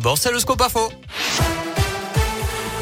Bon, c'est le scope info.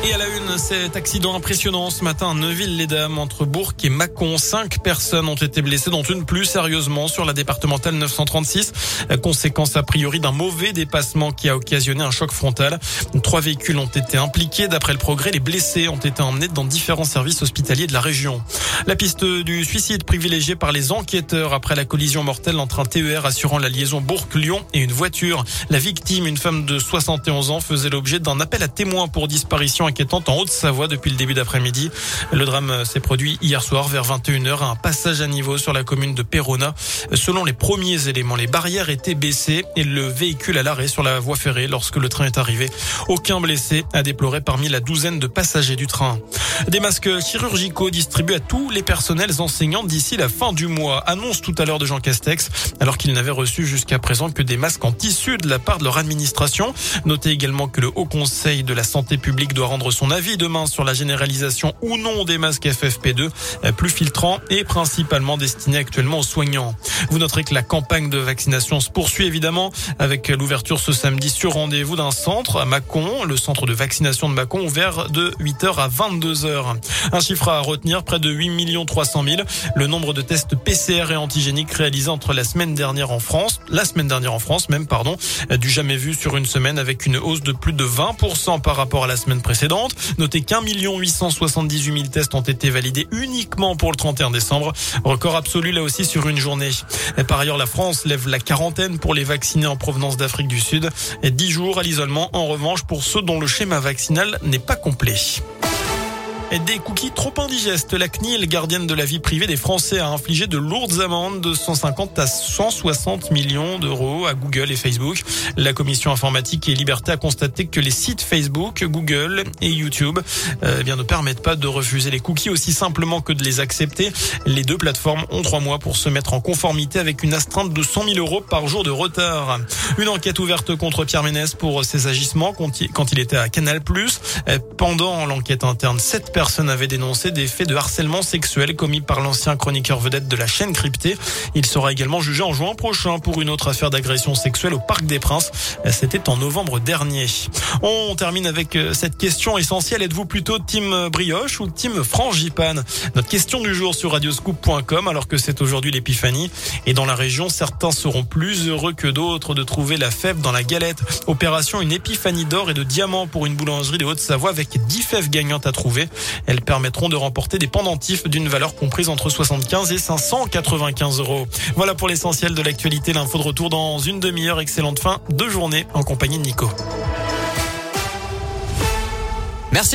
Et à la une, cet accident impressionnant ce matin à Neuville-les-Dames entre Bourg et Mâcon. Cinq personnes ont été blessées, dont une plus sérieusement sur la départementale 936. Conséquence a priori d'un mauvais dépassement qui a occasionné un choc frontal. Trois véhicules ont été impliqués. D'après le progrès, les blessés ont été emmenés dans différents services hospitaliers de la région. La piste du suicide privilégiée par les enquêteurs après la collision mortelle entre un TER assurant la liaison Bourg-Lyon et une voiture. La victime, une femme de 71 ans, faisait l'objet d'un appel à témoins pour disparition inquiétante en Haute-Savoie depuis le début d'après-midi. Le drame s'est produit hier soir vers 21h à un passage à niveau sur la commune de Perona. Selon les premiers éléments, les barrières étaient baissées et le véhicule à l'arrêt sur la voie ferrée lorsque le train est arrivé. Aucun blessé a déploré parmi la douzaine de passagers du train. Des masques chirurgicaux distribués à tous les personnels enseignants d'ici la fin du mois, annonce tout à l'heure de Jean Castex, alors qu'il n'avait reçu jusqu'à présent que des masques en tissu de la part de leur administration. Notez également que le Haut Conseil de la Santé publique doit rendre son avis demain sur la généralisation ou non des masques FFP2, plus filtrants et principalement destinés actuellement aux soignants. Vous noterez que la campagne de vaccination se poursuit évidemment avec l'ouverture ce samedi sur rendez-vous d'un centre à Mâcon, le centre de vaccination de Mâcon ouvert de 8h à 22h. Un chiffre à retenir, près de 8 300 000. Le nombre de tests PCR et antigéniques réalisés entre la semaine dernière en France, la semaine dernière en France même, pardon, du jamais vu sur une semaine avec une hausse de plus de 20% par rapport à la semaine précédente. Notez qu'un million 878 000 tests ont été validés uniquement pour le 31 décembre. Record absolu là aussi sur une journée. Par ailleurs, la France lève la quarantaine pour les vaccinés en provenance d'Afrique du Sud et 10 jours à l'isolement en revanche pour ceux dont le schéma vaccinal n'est pas complet. Des cookies trop indigestes. La CNIL, gardienne de la vie privée des Français, a infligé de lourdes amendes de 150 à 160 millions d'euros à Google et Facebook. La commission informatique et liberté a constaté que les sites Facebook, Google et YouTube euh, eh bien, ne permettent pas de refuser les cookies aussi simplement que de les accepter. Les deux plateformes ont trois mois pour se mettre en conformité avec une astreinte de 100 000 euros par jour de retard. Une enquête ouverte contre Pierre Ménès pour ses agissements quand il était à Canal+. Pendant l'enquête interne, sept personnes avaient dénoncé des faits de harcèlement sexuel commis par l'ancien chroniqueur vedette de la chaîne cryptée. Il sera également jugé en juin prochain pour une autre affaire d'agression sexuelle au Parc des Princes. C'était en novembre dernier. On termine avec euh, cette question essentielle. Êtes-vous plutôt team brioche ou team frangipane? Notre question du jour sur radioscoop.com alors que c'est aujourd'hui l'épiphanie. Et dans la région, certains seront plus heureux que d'autres de trouver la fève dans la galette. Opération une épiphanie d'or et de diamants pour une boulangerie de Haute-Savoie avec 10 fèves gagnantes à trouver. Elles permettront de remporter des pendentifs d'une valeur comprise entre 75 et 595 euros. Voilà pour l'essentiel de l'actualité. L'info de retour dans une demi-heure. Excellente fin de journée en compagnie de Nico. Merci beaucoup.